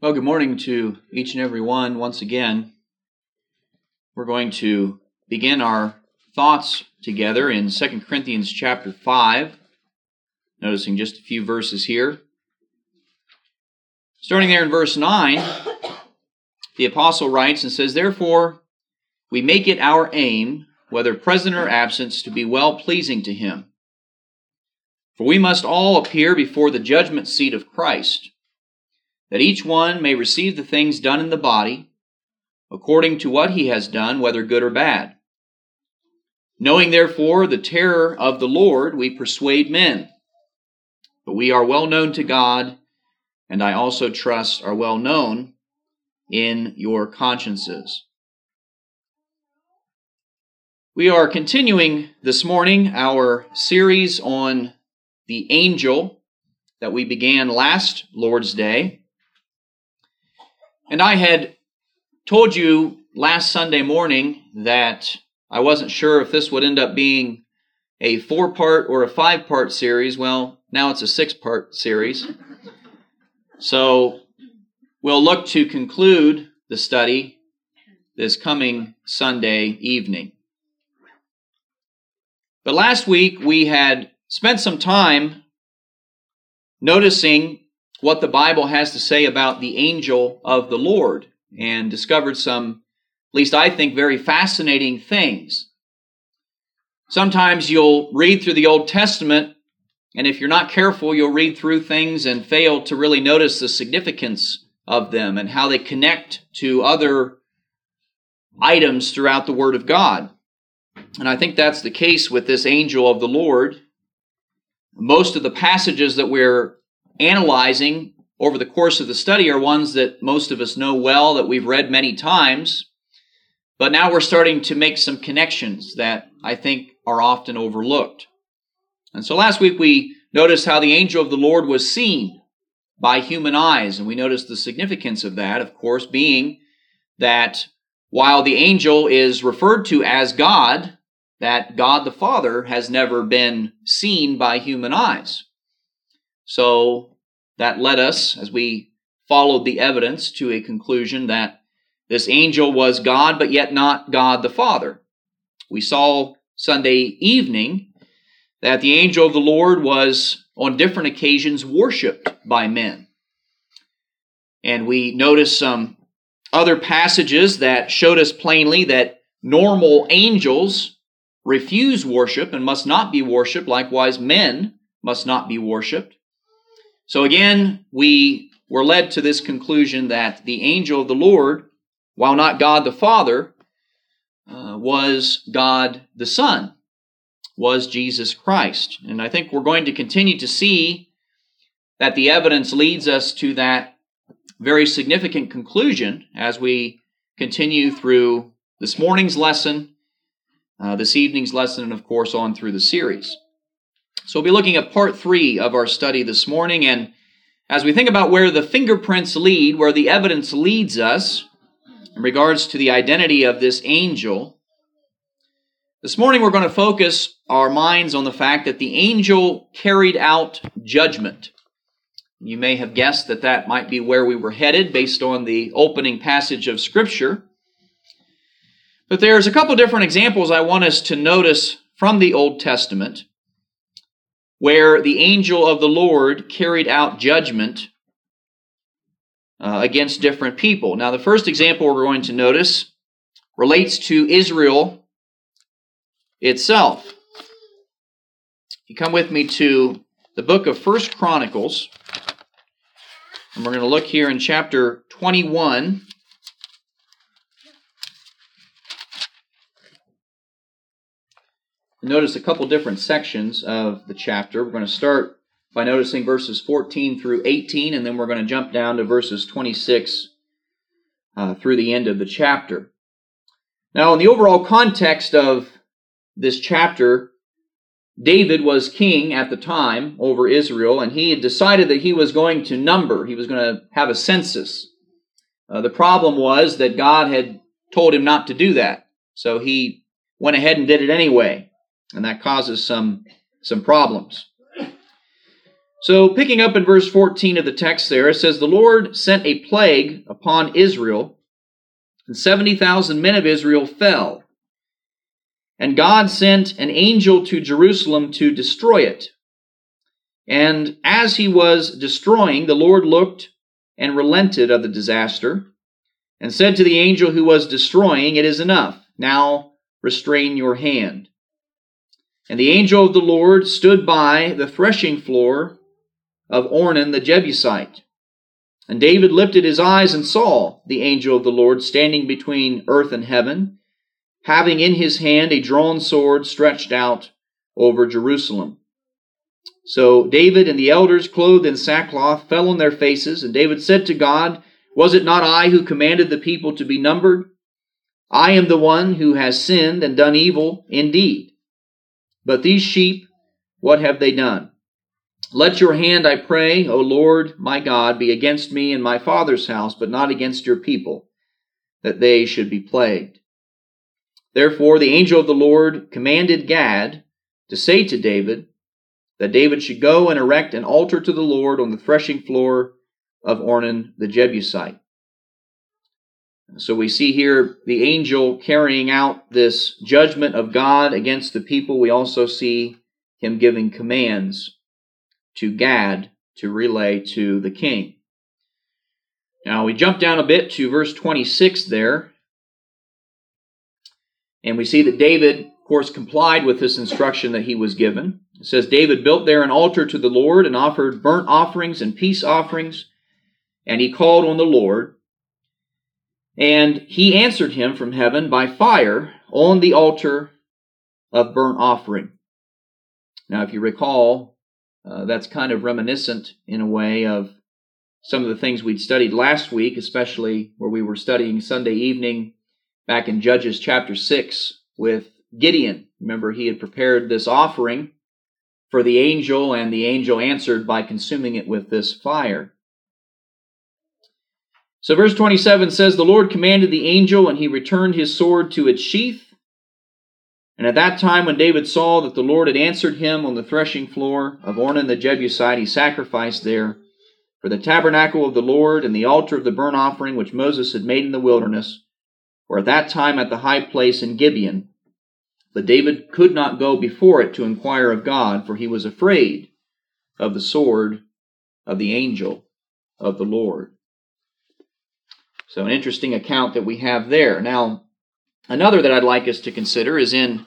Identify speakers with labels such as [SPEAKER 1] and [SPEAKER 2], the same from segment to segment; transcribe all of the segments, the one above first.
[SPEAKER 1] Well, good morning to each and every one once again. We're going to begin our thoughts together in 2 Corinthians chapter 5, noticing just a few verses here. Starting there in verse 9, the apostle writes and says, Therefore, we make it our aim, whether present or absent, to be well pleasing to him. For we must all appear before the judgment seat of Christ that each one may receive the things done in the body, according to what he has done, whether good or bad. Knowing therefore the terror of the Lord, we persuade men. But we are well known to God, and I also trust are well known in your consciences. We are continuing this morning our series on the angel that we began last Lord's Day. And I had told you last Sunday morning that I wasn't sure if this would end up being a four part or a five part series. Well, now it's a six part series. So we'll look to conclude the study this coming Sunday evening. But last week we had spent some time noticing what the Bible has to say about the angel of the Lord and discovered some, at least I think, very fascinating things. Sometimes you'll read through the Old Testament, and if you're not careful, you'll read through things and fail to really notice the significance of them and how they connect to other items throughout the Word of God. And I think that's the case with this angel of the Lord. Most of the passages that we're analyzing over the course of the study are ones that most of us know well, that we've read many times. But now we're starting to make some connections that I think are often overlooked. And so last week we noticed how the angel of the Lord was seen by human eyes, and we noticed the significance of that, of course, being that while the angel is referred to as God, that God the Father has never been seen by human eyes. So that led us, as we followed the evidence, to a conclusion that this angel was God, but yet not God the Father. We saw Sunday evening that the angel of the Lord was on different occasions worshiped by men. And we noticed some other passages that showed us plainly that normal angels refuse worship and must not be worshiped. Likewise, men must not be worshiped. So again, we were led to this conclusion that the angel of the Lord, while not God the Father, uh, was God the Son, was Jesus Christ. And I think we're going to continue to see that the evidence leads us to that very significant conclusion as we continue through this morning's lesson, uh, this evening's lesson, and of course on through the series. So we'll be looking at part three of our study this morning. And as we think about where the fingerprints lead, where the evidence leads us in regards to the identity of this angel, this morning we're going to focus our minds on the fact that the angel carried out judgment. You may have guessed that that might be where we were headed based on the opening passage of Scripture. But there's a couple different examples I want us to notice from the Old Testament where the angel of the Lord carried out judgment uh, against different people. Now, the first example we're going to notice relates to Israel itself. You come with me to the book of First Chronicles, and we're going to look here in chapter 21. Notice a couple different sections of the chapter. We're going to start by noticing verses 14 through 18, and then we're going to jump down to verses 26 uh, through the end of the chapter. Now, in the overall context of this chapter, David was king at the time over Israel, and he had decided that he was going to number, he was going to have a census. Uh, the problem was that God had told him not to do that, so he went ahead and did it anyway and that causes some some problems. So, picking up in verse 14 of the text there, it says, The Lord sent a plague upon Israel, and 70,000 men of Israel fell. And God sent an angel to Jerusalem to destroy it. And as he was destroying, the Lord looked and relented of the disaster, and said to the angel who was destroying, It is enough. Now restrain your hand. And the angel of the Lord stood by the threshing floor of Ornan the Jebusite. And David lifted his eyes and saw the angel of the Lord standing between earth and heaven, having in his hand a drawn sword stretched out over Jerusalem. So David and the elders, clothed in sackcloth, fell on their faces, and David said to God, Was it not I who commanded the people to be numbered? I am the one who has sinned and done evil indeed. But these sheep, what have they done? Let your hand, I pray, O Lord my God, be against me and my father's house, but not against your people, that they should be plagued. Therefore the angel of the Lord commanded Gad to say to David that David should go and erect an altar to the Lord on the threshing floor of Ornan the Jebusite. So we see here the angel carrying out this judgment of God against the people. We also see him giving commands to Gad to relay to the king. Now we jump down a bit to verse 26 there. And we see that David, of course, complied with this instruction that he was given. It says, David built there an altar to the Lord and offered burnt offerings and peace offerings, and he called on the Lord. And he answered him from heaven by fire on the altar of burnt offering. Now, if you recall, uh, that's kind of reminiscent in a way of some of the things we'd studied last week, especially where we were studying Sunday evening back in Judges chapter 6 with Gideon. Remember, he had prepared this offering for the angel, and the angel answered by consuming it with this fire. So, verse 27 says, The Lord commanded the angel, and he returned his sword to its sheath. And at that time, when David saw that the Lord had answered him on the threshing floor of Ornan the Jebusite, he sacrificed there for the tabernacle of the Lord and the altar of the burnt offering which Moses had made in the wilderness, or at that time at the high place in Gibeon. But David could not go before it to inquire of God, for he was afraid of the sword of the angel of the Lord. So, an interesting account that we have there. Now, Another that I'd like us to consider is in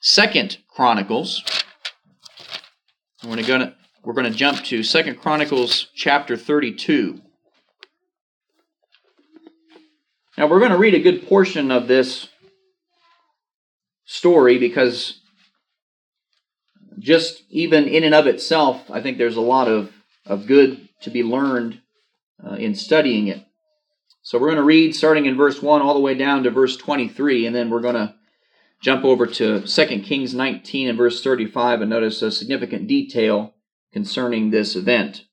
[SPEAKER 1] Second Chronicles. We're going to we're going to jump to Second Chronicles chapter 32. Now we're going to read a good portion of this story because just even in and of itself, I think there's a lot of, of good to be learned uh, in studying it. So we're going to read starting in verse 1 all the way down to verse 23, and then we're going to jump over to 2 Kings 19 and verse 35 and notice a significant detail concerning this event.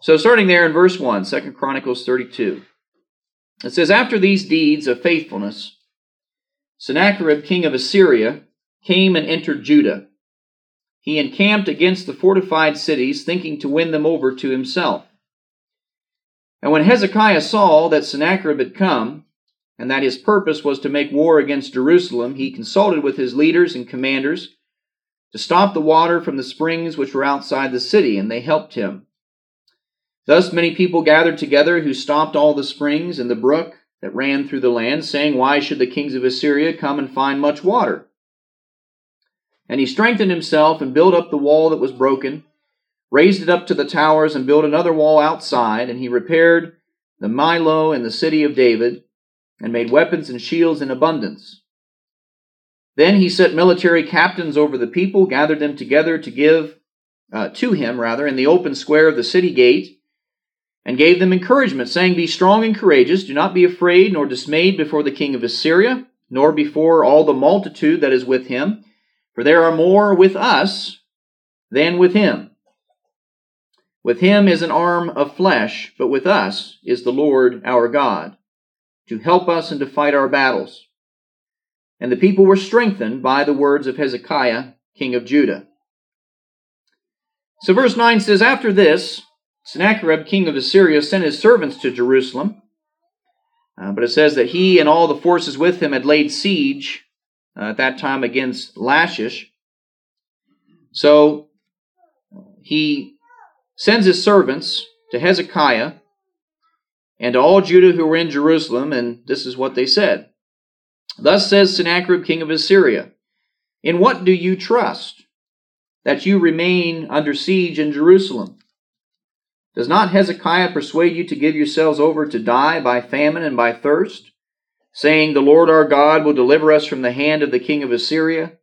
[SPEAKER 1] So starting there in verse 1, 2 Chronicles 32. It says, After these deeds of faithfulness, Sennacherib, king of Assyria, came and entered Judah. He encamped against the fortified cities, thinking to win them over to himself. And when Hezekiah saw that Sennacherib had come, and that his purpose was to make war against Jerusalem, he consulted with his leaders and commanders to stop the water from the springs which were outside the city, and they helped him. Thus many people gathered together who stopped all the springs and the brook that ran through the land, saying, Why should the kings of Assyria come and find much water? And he strengthened himself and built up the wall that was broken raised it up to the towers, and built another wall outside, and he repaired the Millo in the city of David, and made weapons and shields in abundance. Then he set military captains over the people, gathered them together to give uh, to him, rather, in the open square of the city gate, and gave them encouragement, saying, Be strong and courageous, do not be afraid nor dismayed before the king of Assyria, nor before all the multitude that is with him, for there are more with us than with him. With him is an arm of flesh, but with us is the Lord our God, to help us and to fight our battles. And the people were strengthened by the words of Hezekiah, king of Judah. So verse 9 says, After this, Sennacherib, king of Assyria, sent his servants to Jerusalem. Uh, but it says that he and all the forces with him had laid siege uh, at that time against Lachish. So he sends his servants to Hezekiah and to all Judah who were in Jerusalem, and this is what they said. Thus says Sennacherib, king of Assyria, In what do you trust? That you remain under siege in Jerusalem? Does not Hezekiah persuade you to give yourselves over to die by famine and by thirst, saying, The Lord our God will deliver us from the hand of the king of Assyria?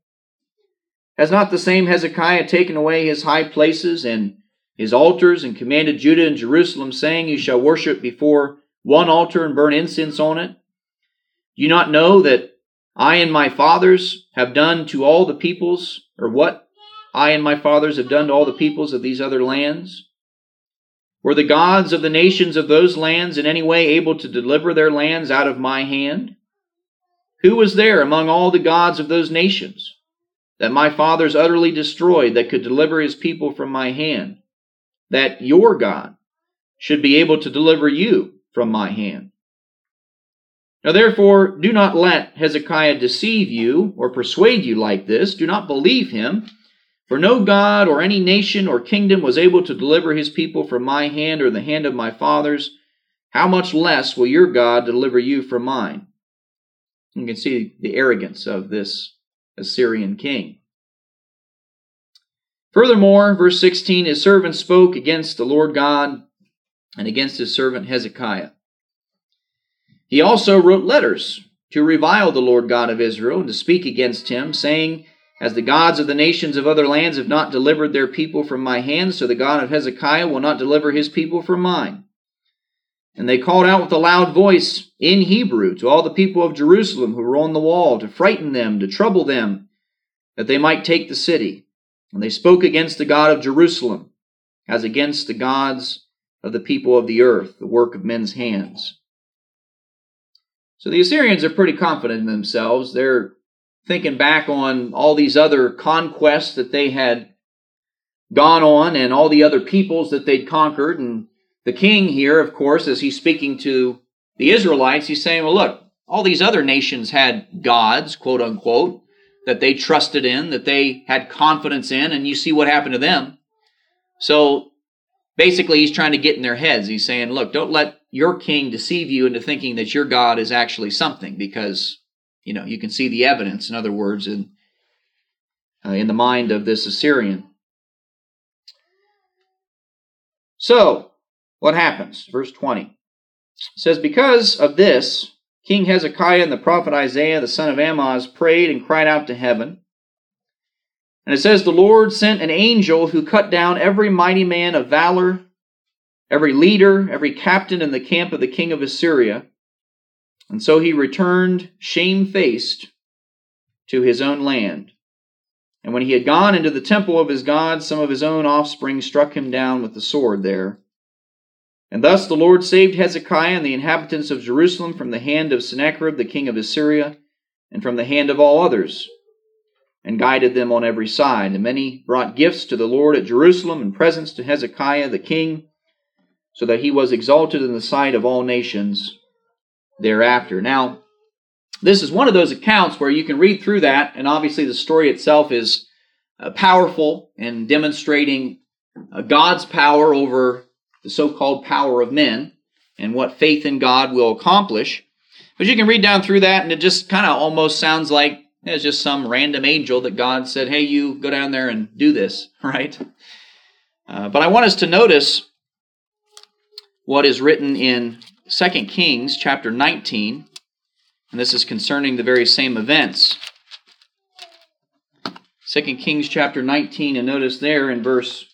[SPEAKER 1] Has not the same Hezekiah taken away his high places and his altars and commanded Judah and Jerusalem, saying, You shall worship before one altar and burn incense on it? Do you not know that I and my fathers have done to all the peoples, or what I and my fathers have done to all the peoples of these other lands? Were the gods of the nations of those lands in any way able to deliver their lands out of my hand? Who was there among all the gods of those nations that my fathers utterly destroyed that could deliver his people from my hand? That your God should be able to deliver you from my hand. Now therefore, do not let Hezekiah deceive you or persuade you like this. Do not believe him. For no God or any nation or kingdom was able to deliver his people from my hand or the hand of my fathers. How much less will your God deliver you from mine? You can see the arrogance of this Assyrian king. Furthermore, verse 16, his servant spoke against the Lord God and against his servant Hezekiah. He also wrote letters to revile the Lord God of Israel and to speak against him, saying, As the gods of the nations of other lands have not delivered their people from my hand, so the God of Hezekiah will not deliver his people from mine. And they called out with a loud voice in Hebrew to all the people of Jerusalem who were on the wall to frighten them, to trouble them, that they might take the city. And they spoke against the God of Jerusalem, as against the gods of the people of the earth, the work of men's hands. So the Assyrians are pretty confident in themselves. They're thinking back on all these other conquests that they had gone on and all the other peoples that they'd conquered. And the king here, of course, as he's speaking to the Israelites, he's saying, well, look, all these other nations had gods, quote unquote that they trusted in, that they had confidence in, and you see what happened to them. So basically, he's trying to get in their heads. He's saying, look, don't let your king deceive you into thinking that your God is actually something because, you know, you can see the evidence, in other words, in, uh, in the mind of this Assyrian. So, what happens? Verse 20 it says, Because of this, King Hezekiah and the prophet Isaiah, the son of Amoz, prayed and cried out to heaven. And it says, The Lord sent an angel who cut down every mighty man of valor, every leader, every captain in the camp of the king of Assyria. And so he returned shamefaced to his own land. And when he had gone into the temple of his God, some of his own offspring struck him down with the sword there. And thus the Lord saved Hezekiah and the inhabitants of Jerusalem from the hand of Sennacherib the king of Assyria, and from the hand of all others, and guided them on every side. And many brought gifts to the Lord at Jerusalem, and presents to Hezekiah the king, so that he was exalted in the sight of all nations thereafter. Now, this is one of those accounts where you can read through that, and obviously the story itself is uh, powerful in demonstrating uh, God's power over the so called power of men and what faith in God will accomplish. But you can read down through that, and it just kind of almost sounds like it's just some random angel that God said, hey, you go down there and do this, right? Uh, but I want us to notice what is written in 2 Kings chapter 19, and this is concerning the very same events. 2 Kings chapter 19, and notice there in verse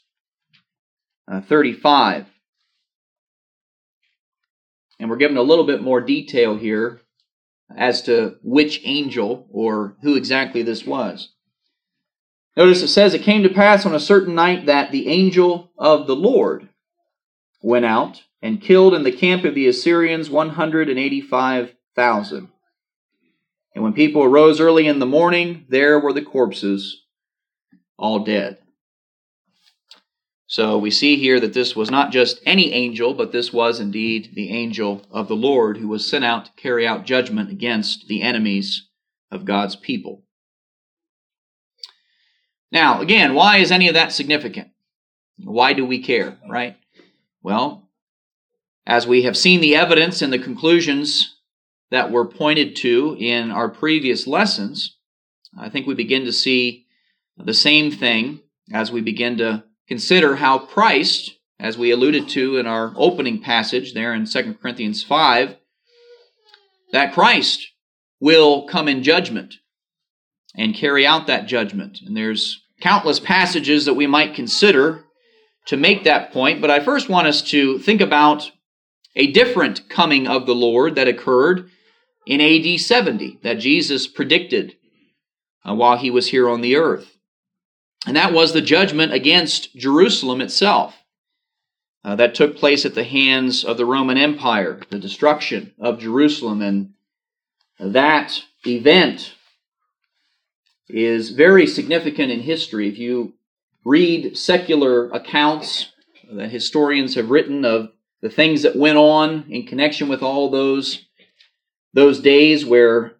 [SPEAKER 1] uh, 35. And we're given a little bit more detail here as to which angel or who exactly this was. Notice it says, It came to pass on a certain night that the angel of the Lord went out and killed in the camp of the Assyrians 185,000. And when people arose early in the morning, there were the corpses all dead. So we see here that this was not just any angel, but this was indeed the angel of the Lord who was sent out to carry out judgment against the enemies of God's people. Now, again, why is any of that significant? Why do we care, right? Well, as we have seen the evidence and the conclusions that were pointed to in our previous lessons, I think we begin to see the same thing as we begin to consider how Christ, as we alluded to in our opening passage there in 2 Corinthians 5, that Christ will come in judgment and carry out that judgment. And there's countless passages that we might consider to make that point, but I first want us to think about a different coming of the Lord that occurred in AD 70 that Jesus predicted uh, while he was here on the earth. And that was the judgment against Jerusalem itself uh, that took place at the hands of the Roman Empire, the destruction of Jerusalem. And that event is very significant in history. If you read secular accounts that historians have written of the things that went on in connection with all those, those days where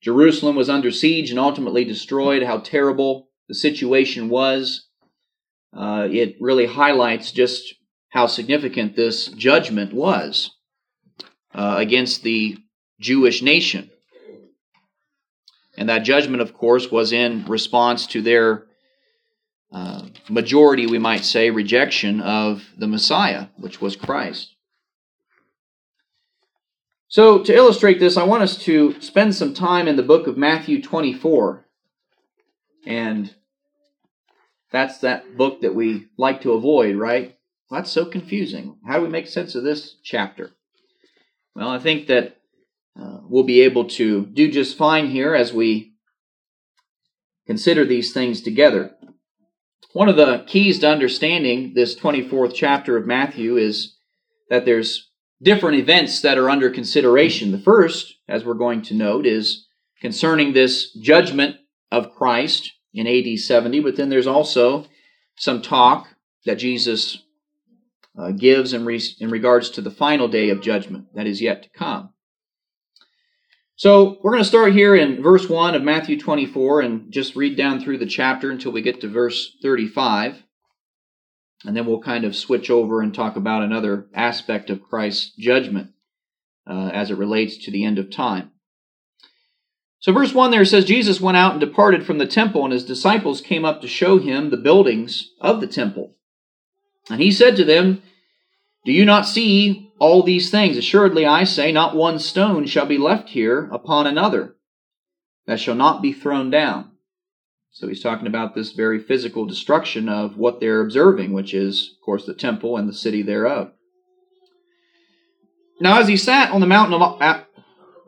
[SPEAKER 1] Jerusalem was under siege and ultimately destroyed, how terrible the situation was. Uh, it really highlights just how significant this judgment was uh, against the Jewish nation. And that judgment, of course, was in response to their uh, majority, we might say, rejection of the Messiah, which was Christ. So, to illustrate this, I want us to spend some time in the book of Matthew 24. And that's that book that we like to avoid, right? Well, that's so confusing. How do we make sense of this chapter? Well, I think that uh, we'll be able to do just fine here as we consider these things together. One of the keys to understanding this 24th chapter of Matthew is that there's different events that are under consideration. The first, as we're going to note, is concerning this judgment of Christ in AD 70, but then there's also some talk that Jesus uh, gives in, re- in regards to the final day of judgment that is yet to come. So we're going to start here in verse 1 of Matthew 24 and just read down through the chapter until we get to verse 35. And then we'll kind of switch over and talk about another aspect of Christ's judgment uh, as it relates to the end of time. So, verse 1 there says, Jesus went out and departed from the temple, and his disciples came up to show him the buildings of the temple. And he said to them, Do you not see all these things? Assuredly, I say, not one stone shall be left here upon another that shall not be thrown down. So he's talking about this very physical destruction of what they're observing, which is, of course, the temple and the city thereof. Now, as he sat on the mountain of,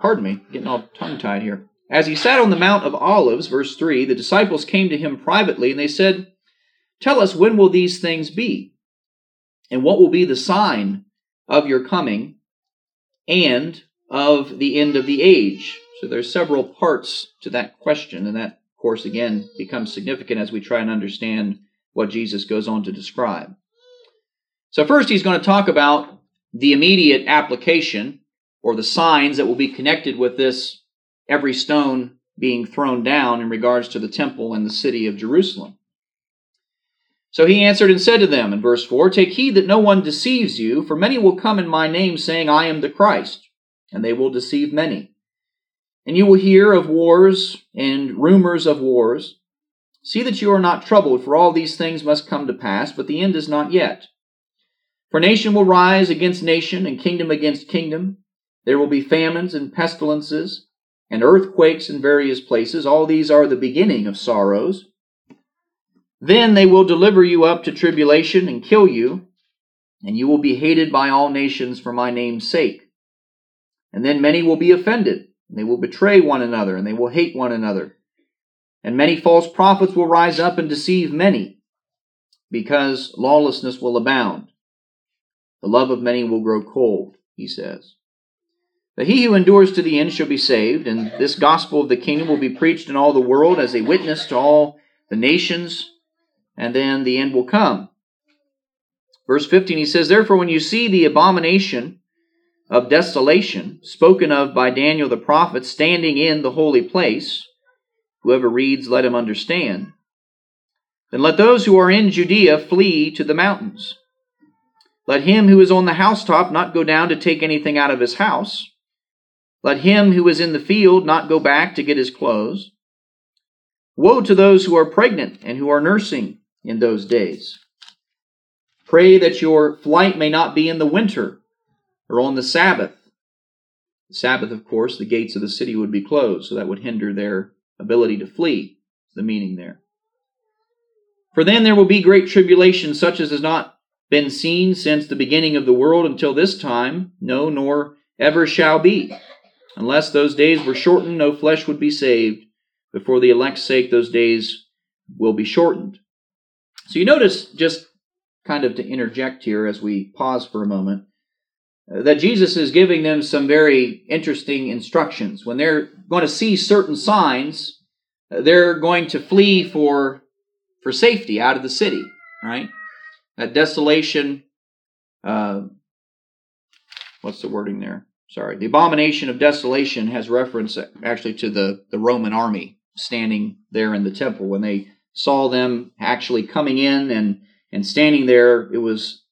[SPEAKER 1] pardon me, getting all tongue tied here. As he sat on the Mount of Olives, verse 3, the disciples came to him privately and they said, Tell us, when will these things be? And what will be the sign of your coming and of the end of the age? So there's several parts to that question, and that, of course, again, becomes significant as we try and understand what Jesus goes on to describe. So first he's going to talk about the immediate application or the signs that will be connected with this every stone being thrown down in regards to the temple and the city of Jerusalem. So he answered and said to them in verse 4 Take heed that no one deceives you, for many will come in my name, saying, I am the Christ, and they will deceive many. And you will hear of wars and rumors of wars. See that you are not troubled, for all these things must come to pass, but the end is not yet. For nation will rise against nation, and kingdom against kingdom. There will be famines and pestilences and earthquakes in various places. All these are the beginning of sorrows. Then they will deliver you up to tribulation and kill you, and you will be hated by all nations for my name's sake. And then many will be offended, and they will betray one another, and they will hate one another. And many false prophets will rise up and deceive many, because lawlessness will abound. The love of many will grow cold, he says. But he who endures to the end shall be saved, and this gospel of the kingdom will be preached in all the world as a witness to all the nations, and then the end will come. Verse 15, he says, Therefore, when you see the abomination of desolation spoken of by Daniel the prophet standing in the holy place, whoever reads, let him understand. Then let those who are in Judea flee to the mountains. Let him who is on the housetop not go down to take anything out of his house. Let him who is in the field not go back to get his clothes. Woe to those who are pregnant and who are nursing in those days. Pray that your flight may not be in the winter or on the Sabbath. The Sabbath, of course, the gates of the city would be closed, so that would hinder their ability to flee. The meaning there. For then there will be great tribulation, such as has not been seen since the beginning of the world until this time, no, nor ever shall be. Unless those days were shortened, no flesh would be saved. But for the elect's sake, those days will be shortened. So you notice, just kind of to interject here as we pause for a moment, uh, that Jesus is giving them some very interesting instructions. When they're going to see certain signs, uh, they're going to flee for for safety out of the city, right? That desolation, uh, what's the wording there? Sorry. The abomination of desolation has reference actually to the, the Roman army standing there in the temple. When they saw them actually coming in and, and standing there, it was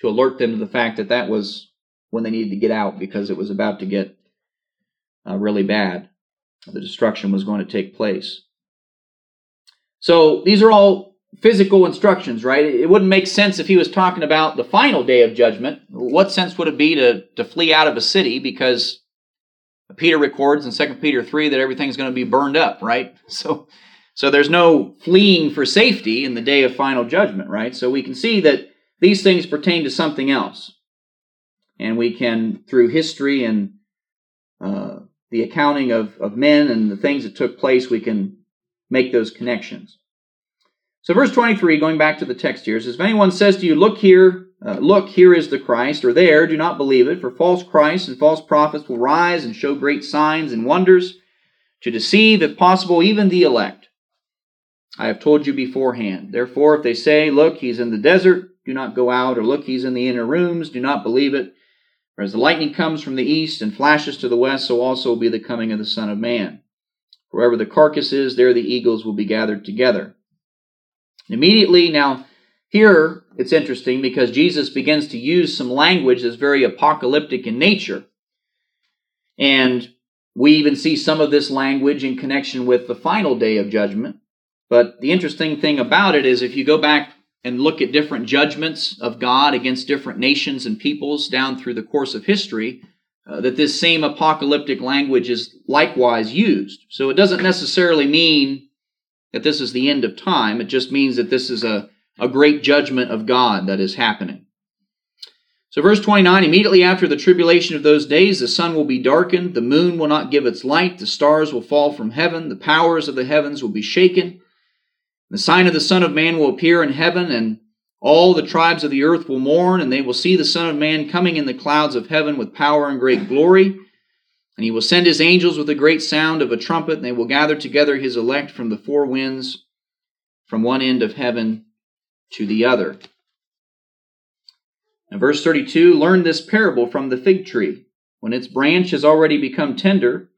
[SPEAKER 1] to alert them to the fact that that was when they needed to get out because it was about to get uh, really bad. The destruction was going to take place. So these are all physical instructions, right? It wouldn't make sense if he was talking about the final day of judgment. What sense would it be to, to flee out of a city because Peter records in 2 Peter 3 that everything's going to be burned up, right? So, so there's no fleeing for safety in the day of final judgment, right? So we can see that these things pertain to something else. And we can, through history and uh, the accounting of, of men and the things that took place, we can make those connections. So, verse 23, going back to the text here, says, If anyone says to you, Look here, uh, look, here is the Christ, or there, do not believe it, for false Christs and false prophets will rise and show great signs and wonders to deceive, if possible, even the elect. I have told you beforehand. Therefore, if they say, Look, he's in the desert, do not go out, or look, he's in the inner rooms, do not believe it. For as the lightning comes from the east and flashes to the west, so also will be the coming of the Son of Man. Wherever the carcass is, there the eagles will be gathered together. Immediately, now, here it's interesting because Jesus begins to use some language that's very apocalyptic in nature. And we even see some of this language in connection with the final day of judgment. But the interesting thing about it is if you go back and look at different judgments of God against different nations and peoples down through the course of history, uh, that this same apocalyptic language is likewise used. So it doesn't necessarily mean that this is the end of time. It just means that this is a, a great judgment of God that is happening. So, verse 29 immediately after the tribulation of those days, the sun will be darkened, the moon will not give its light, the stars will fall from heaven, the powers of the heavens will be shaken. The sign of the Son of Man will appear in heaven, and all the tribes of the earth will mourn, and they will see the Son of Man coming in the clouds of heaven with power and great glory. And he will send his angels with a great sound of a trumpet, and they will gather together his elect from the four winds, from one end of heaven to the other. Now, verse 32 Learn this parable from the fig tree. When its branch has already become tender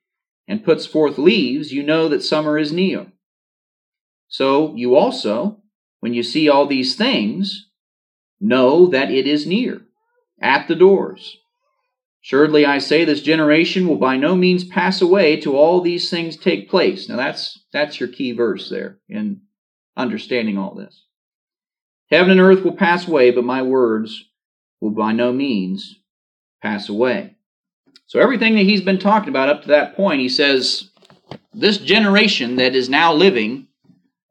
[SPEAKER 1] and puts forth leaves, you know that summer is near. So you also, when you see all these things, know that it is near, at the doors. Assuredly, I say, this generation will by no means pass away till all these things take place. Now, that's, that's your key verse there in understanding all this. Heaven and earth will pass away, but my words will by no means pass away. So, everything that he's been talking about up to that point, he says, this generation that is now living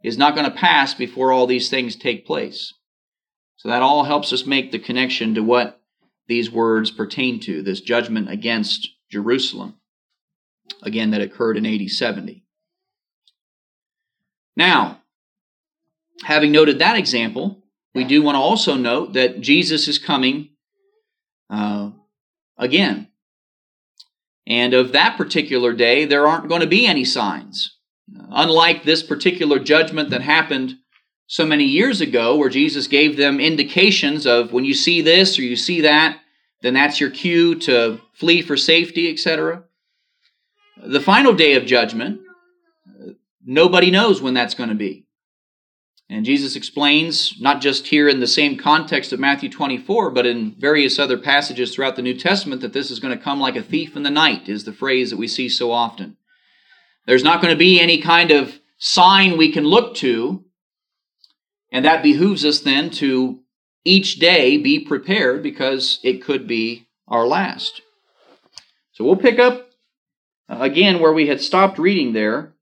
[SPEAKER 1] is not going to pass before all these things take place. So, that all helps us make the connection to what these words pertain to, this judgment against Jerusalem. Again, that occurred in AD 70. Now, having noted that example, we do want to also note that Jesus is coming uh, again. And of that particular day, there aren't going to be any signs. Unlike this particular judgment that happened so many years ago where Jesus gave them indications of when you see this or you see that, then that's your cue to flee for safety, etc. The final day of judgment, nobody knows when that's going to be. And Jesus explains, not just here in the same context of Matthew 24, but in various other passages throughout the New Testament, that this is going to come like a thief in the night, is the phrase that we see so often. There's not going to be any kind of sign we can look to, and that behooves us then to each day be prepared because it could be our last. So we'll pick up again where we had stopped reading there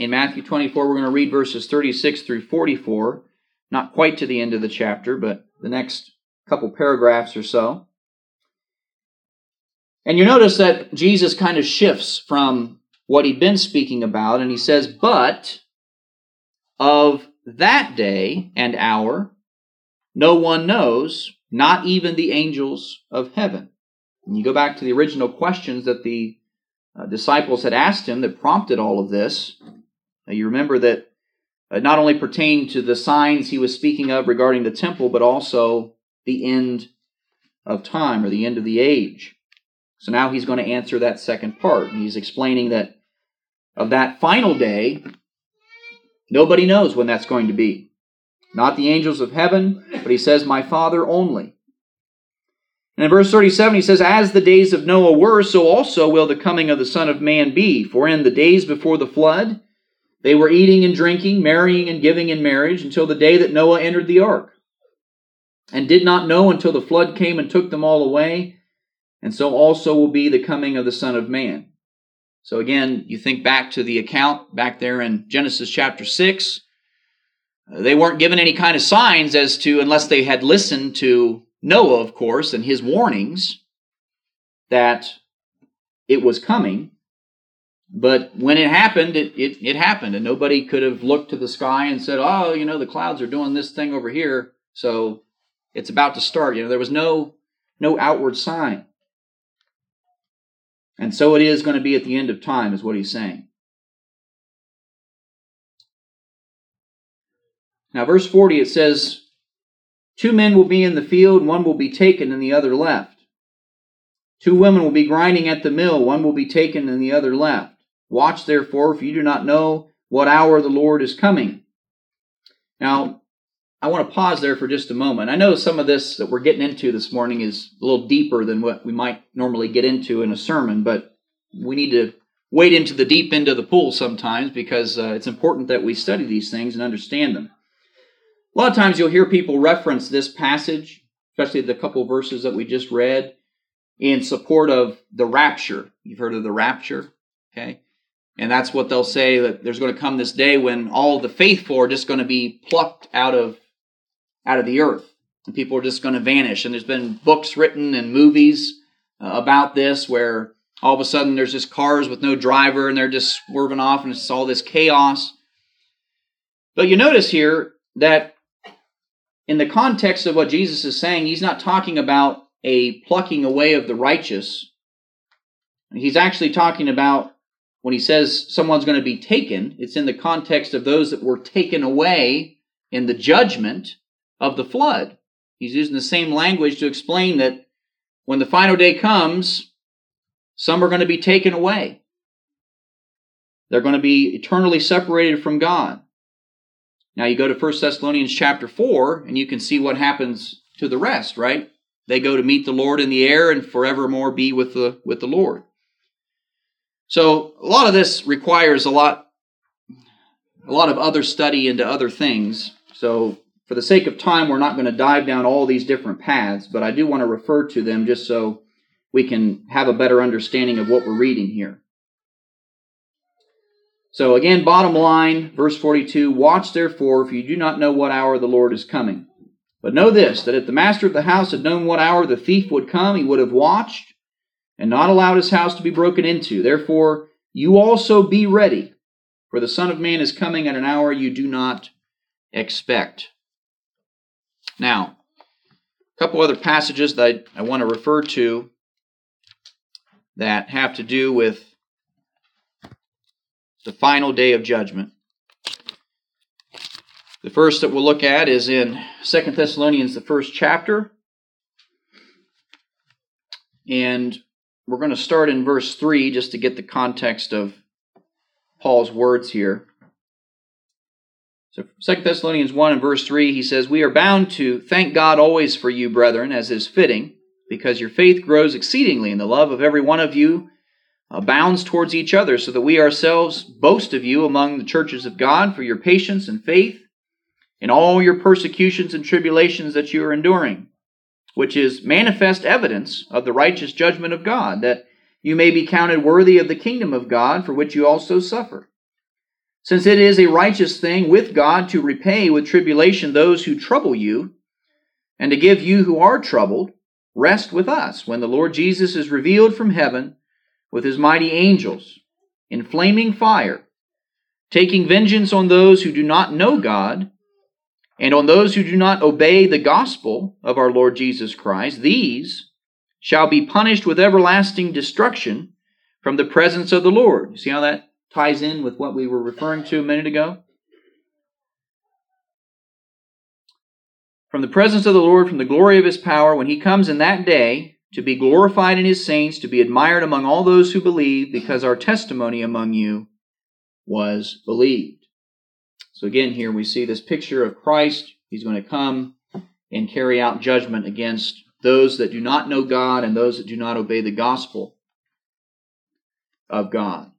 [SPEAKER 1] in Matthew 24, we're going to read verses 36 through 44, not quite to the end of the chapter, but the next couple paragraphs or so. And you notice that Jesus kind of shifts from what he'd been speaking about, and he says, But of that day and hour, no one knows, not even the angels of heaven. And you go back to the original questions that the uh, disciples had asked him that prompted all of this. Now, you remember that it not only pertained to the signs he was speaking of regarding the temple, but also the end of time or the end of the age. So now he's going to answer that second part. And he's explaining that of that final day, nobody knows when that's going to be. Not the angels of heaven, but he says, My Father only. And in verse 37, he says, As the days of Noah were, so also will the coming of the Son of Man be. For in the days before the flood, they were eating and drinking, marrying and giving in marriage until the day that Noah entered the ark, and did not know until the flood came and took them all away. And so also will be the coming of the Son of Man. So again, you think back to the account back there in Genesis chapter 6. Uh, they weren't given any kind of signs as to, unless they had listened to Noah, of course, and his warnings that it was coming. But when it happened, it, it, it, happened, and nobody could have looked to the sky and said, "Oh, you know, the clouds are doing this thing over here, so it's about to start." You know, there was no no outward sign, and so it is going to be at the end of time, is what he's saying. Now, verse forty, it says, Two men will be in the field, one will be taken and the other left. Two women will be grinding at the mill, one will be taken and the other left. Watch therefore, for you do not know what hour the Lord is coming. Now, I want to pause there for just a moment. I know some of this that we're getting into this morning is a little deeper than what we might normally get into in a sermon, but we need to wade into the deep end of the pool sometimes because uh, it's important that we study these things and understand them. A lot of times you'll hear people reference this passage, especially the couple verses that we just read, in support of the rapture. You've heard of the rapture, okay? And that's what they'll say that there's going to come this day when all the faithful are just going to be plucked out of out of the earth. And people are just going to vanish. And there's been books written and movies uh, about this where all of a sudden there's just cars with no driver and they're just swerving off and it's all this chaos. But you notice here that in the context of what Jesus is saying, he's not talking about a plucking away of the righteous. He's actually talking about when he says someone's going to be taken, it's in the context of those that were taken away in the judgment of the flood. He's using the same language to explain that when the final day comes, some are going to be taken away. They're going to be eternally separated from God. Now you go to 1 Thessalonians chapter 4 and you can see what happens to the rest, right? They go to meet the Lord in the air and forevermore be with the with the Lord. So a lot of this requires a lot a lot of other study into other things. So for the sake of time, we're not going to dive down all these different paths, but I do want to refer to them just so we can have a better understanding of what we're reading here. So again, bottom line, verse 42 Watch therefore, for you do not know what hour the Lord is coming. But know this, that if the master of the house had known what hour the thief would come, he would have watched and not allowed his house to be broken into. Therefore, you also be ready, for the Son of Man is coming at an hour you do not expect. Now, a couple other passages that I, I want to refer to that have to do with the final day of judgment. The first that we'll look at is in Second Thessalonians, the first chapter. And we're going to start in verse 3 just to get the context of Paul's words here. So 2 Thessalonians 1 and verse 3, he says, We are bound to thank God always for you, brethren, as is fitting, because your faith grows exceedingly, and the love of every one of you abounds towards each other, so that we ourselves boast of you among the churches of God for your patience and faith in all your persecutions and tribulations that you are enduring, which is manifest evidence of the righteous judgment of God, that you may be counted worthy of the kingdom of God, for which you also suffer. Since it is a righteous thing with God to repay with tribulation those who trouble you, and to give you who are troubled rest with us when the Lord Jesus is revealed from heaven with his mighty angels in flaming fire, taking vengeance on those who do not know God and on those who do not obey the gospel of our Lord Jesus Christ. These shall be punished with everlasting destruction from the presence of the Lord. See how that ties in with what we were referring to a minute ago? From the presence of the Lord, from the glory of his power, when he comes in that day to be glorified in his saints, to be admired among all those who believe, because our testimony among you was believed. So again, here we see this picture of Christ. He's going to come and carry out judgment against those that do not know God and those that do not obey the gospel of God.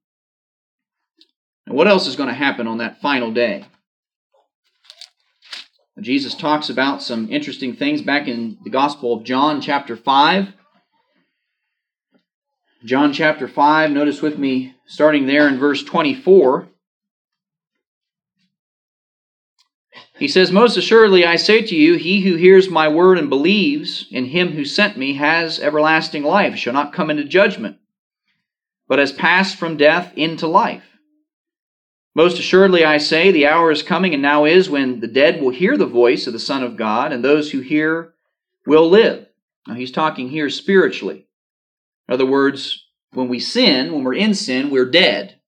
[SPEAKER 1] And what else is going to happen on that final day? Jesus talks about some interesting things back in the Gospel of John, chapter 5. John chapter 5, notice with me, starting there in verse 24. He says, Most assuredly I say to you, he who hears my word and believes in him who sent me has everlasting life, shall not come into judgment, but has passed from death into life. Most assuredly I say, the hour is coming and now is when the dead will hear the voice of the Son of God, and those who hear will live. Now he's talking here spiritually. In other words, when we sin, when we're in sin, we're dead.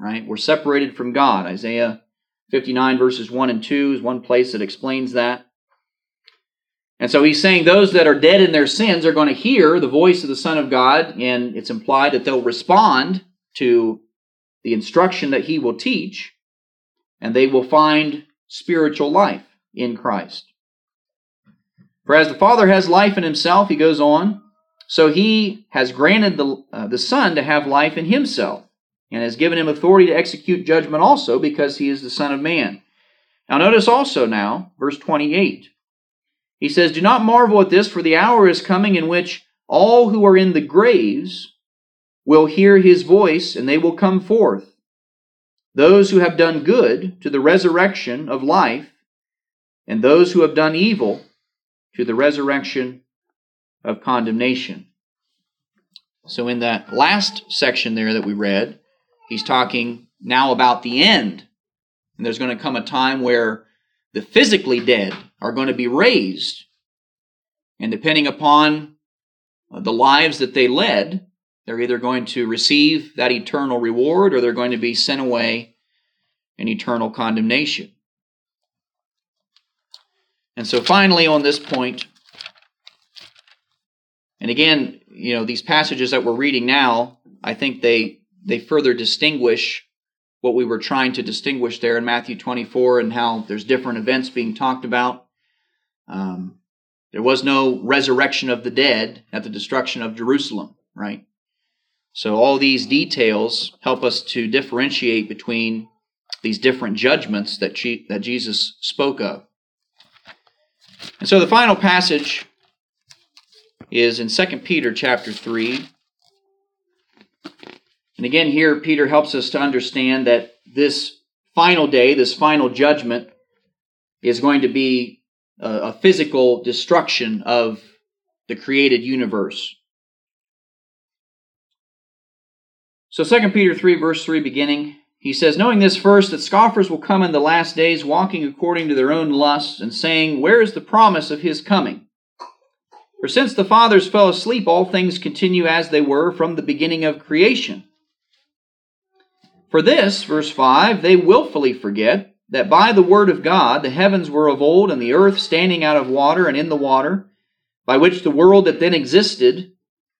[SPEAKER 1] Right? We're separated from God. Isaiah 59 verses 1 and 2 is one place that explains that. And so he's saying those that are dead in their sins are going to hear the voice of the Son of God, and it's implied that they'll respond to the instruction that he will teach, and they will find spiritual life in Christ. For as the Father has life in himself, he goes on, so he has granted the, uh, the Son to have life in himself and has given him authority to execute judgment also because he is the Son of Man. Now, notice also now, verse 28. He says, Do not marvel at this, for the hour is coming in which all who are in the graves will hear his voice, and they will come forth. Those who have done good to the resurrection of life, and those who have done evil to the resurrection of condemnation. So, in that last section there that we read, He's talking now about the end. And there's going to come a time where the physically dead are going to be raised. And depending upon uh, the lives that they led, they're either going to receive that eternal reward or they're going to be sent away in eternal condemnation. And so finally, on this point, and again, you know, these passages that we're reading now, I think they they further distinguish what we were trying to distinguish there in Matthew 24 and how there's different events being talked about. Um, there was no resurrection of the dead at the destruction of Jerusalem, right? So all these details help us to differentiate between these different judgments that, that Jesus spoke of. And so the final passage is in 2 Peter chapter 3 and again, here Peter helps us to understand that this final day, this final judgment, is going to be a, a physical destruction of the created universe. So 2 Peter 3, verse 3, beginning, he says, Knowing this first, that scoffers will come in the last days, walking according to their own lusts, and saying, Where is the promise of his coming? For since the fathers fell asleep, all things continue as they were from the beginning of creation. For this, verse 5, they willfully forget that by the word of God the heavens were of old, and the earth standing out of water and in the water, by which the world that then existed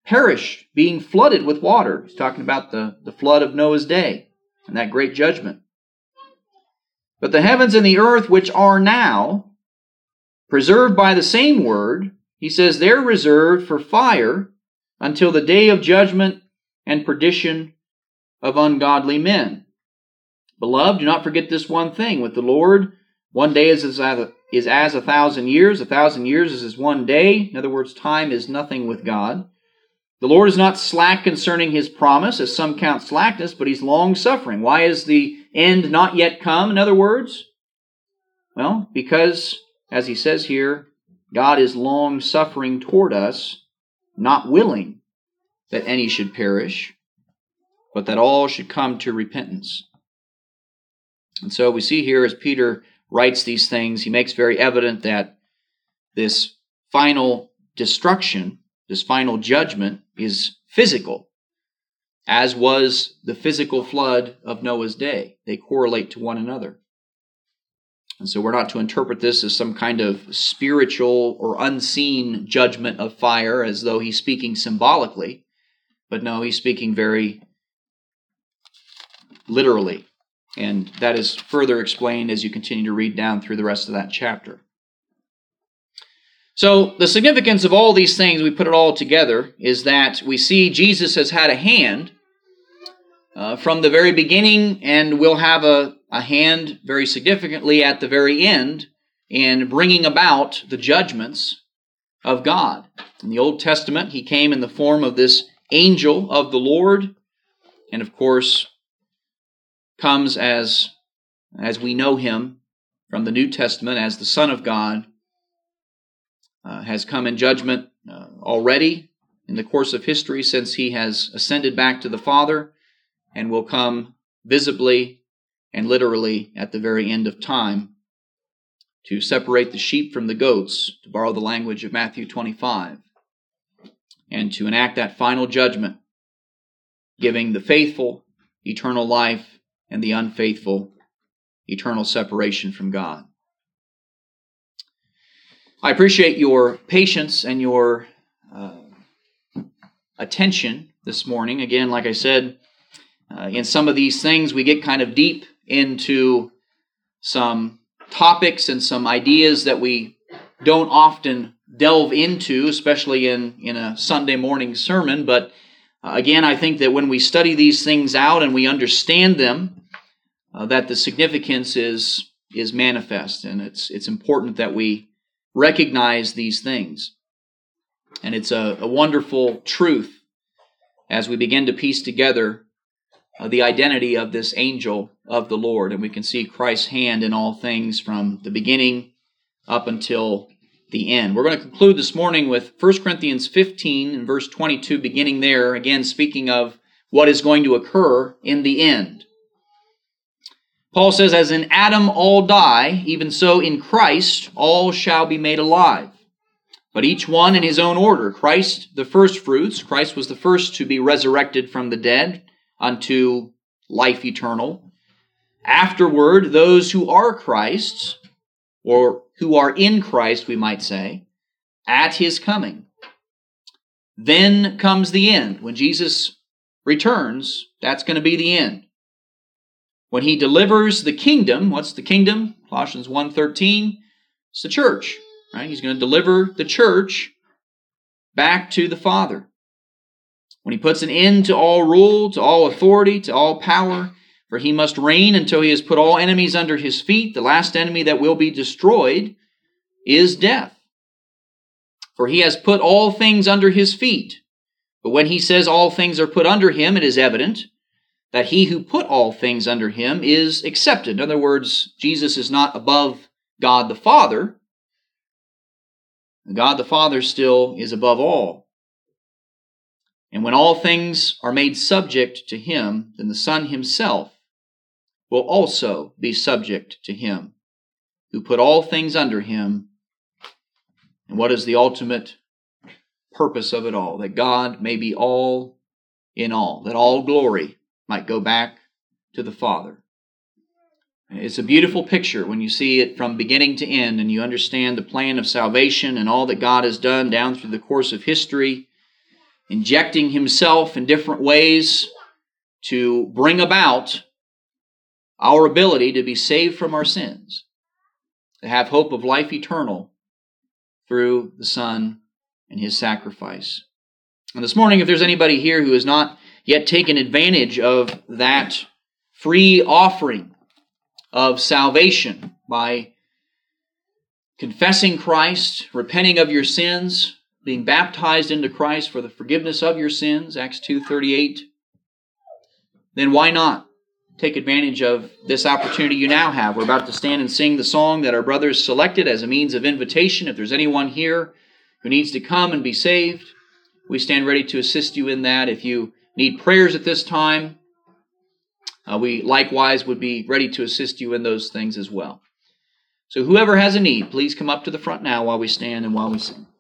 [SPEAKER 1] perished, being flooded with water. He's talking about the, the flood of Noah's day and that great judgment. But the heavens and the earth, which are now preserved by the same word, he says they're reserved for fire until the day of judgment and perdition of ungodly men. Beloved, do not forget this one thing. With the Lord, one day is as, a, is as a thousand years, a thousand years is as one day. In other words, time is nothing with God. The Lord is not slack concerning his promise, as some count slackness, but he's long suffering. Why is the end not yet come, in other words? Well, because, as he says here, God is long suffering toward us, not willing that any should perish, but that all should come to repentance. And so we see here as Peter writes these things, he makes very evident that this final destruction, this final judgment, is physical, as was the physical flood of Noah's day. They correlate to one another. And so we're not to interpret this as some kind of spiritual or unseen judgment of fire as though he's speaking symbolically, but no, he's speaking very literally. And that is further explained as you continue to read down through the rest of that chapter. So, the significance of all these things, we put it all together, is that we see Jesus has had a hand uh, from the very beginning and will have a, a hand very significantly at the very end in bringing about the judgments of God. In the Old Testament, he came in the form of this angel of the Lord, and of course, comes as, as we know him from the New Testament as the Son of God, uh, has come in judgment uh, already in the course of history since he has ascended back to the Father and will come visibly and literally at the very end of time to separate the sheep from the goats, to borrow the language of Matthew 25, and to enact that final judgment, giving the faithful eternal life and the unfaithful eternal separation from God. I appreciate your patience and your uh, attention this morning. Again, like I said, uh, in some of these things, we get kind of deep into some topics and some ideas that we don't often delve into, especially in, in a Sunday morning sermon. But uh, again, I think that when we study these things out and we understand them, uh, that the significance is is manifest, and it's it's important that we recognize these things. And it's a, a wonderful truth as we begin to piece together uh, the identity of this angel of the Lord, and we can see Christ's hand in all things from the beginning up until the end. We're going to conclude this morning with 1 Corinthians 15 and verse 22, beginning there, again speaking of what is going to occur in the end. Paul says, As in Adam all die, even so in Christ all shall be made alive. But each one in his own order. Christ the first fruits. Christ was the first to be resurrected from the dead unto life eternal. Afterward, those who are Christ's, or who are in Christ, we might say, at his coming. Then comes the end. When Jesus returns, that's going to be the end. When he delivers the kingdom, what's the kingdom? Colossians 1:13, it's the church, right? He's going to deliver the church back to the Father. When he puts an end to all rule, to all authority, to all power, for he must reign until he has put all enemies under his feet. The last enemy that will be destroyed is death. For he has put all things under his feet. But when he says all things are put under him, it is evident that he who put all things under him is accepted. In other words, Jesus is not above God the Father. God the Father still is above all. And when all things are made subject to him, then the Son himself will also be subject to him, who put all things under him. And what is the ultimate purpose of it all? That God may be all in all, that all glory might go back to the Father. It's a beautiful picture when you see it from beginning to end and you understand the plan of salvation and all that God has done down through the course of history, injecting Himself in different ways to bring about our ability to be saved from our sins, to have hope of life eternal through the Son and His sacrifice. And this morning, if there's anybody here who has not yet taken advantage of that free offering, of salvation by confessing Christ, repenting of your sins, being baptized into Christ for the forgiveness of your sins, Acts 2:38, then why not take advantage of this opportunity you now have? We're about to stand and sing the song that our brothers selected as a means of invitation. If there's anyone here who needs to come and be saved, we stand ready to assist you in that. If you need prayers at this time, uh, we likewise would be ready to assist you in those things as well. So, whoever has a need, please come up to the front now while we stand and while we sing.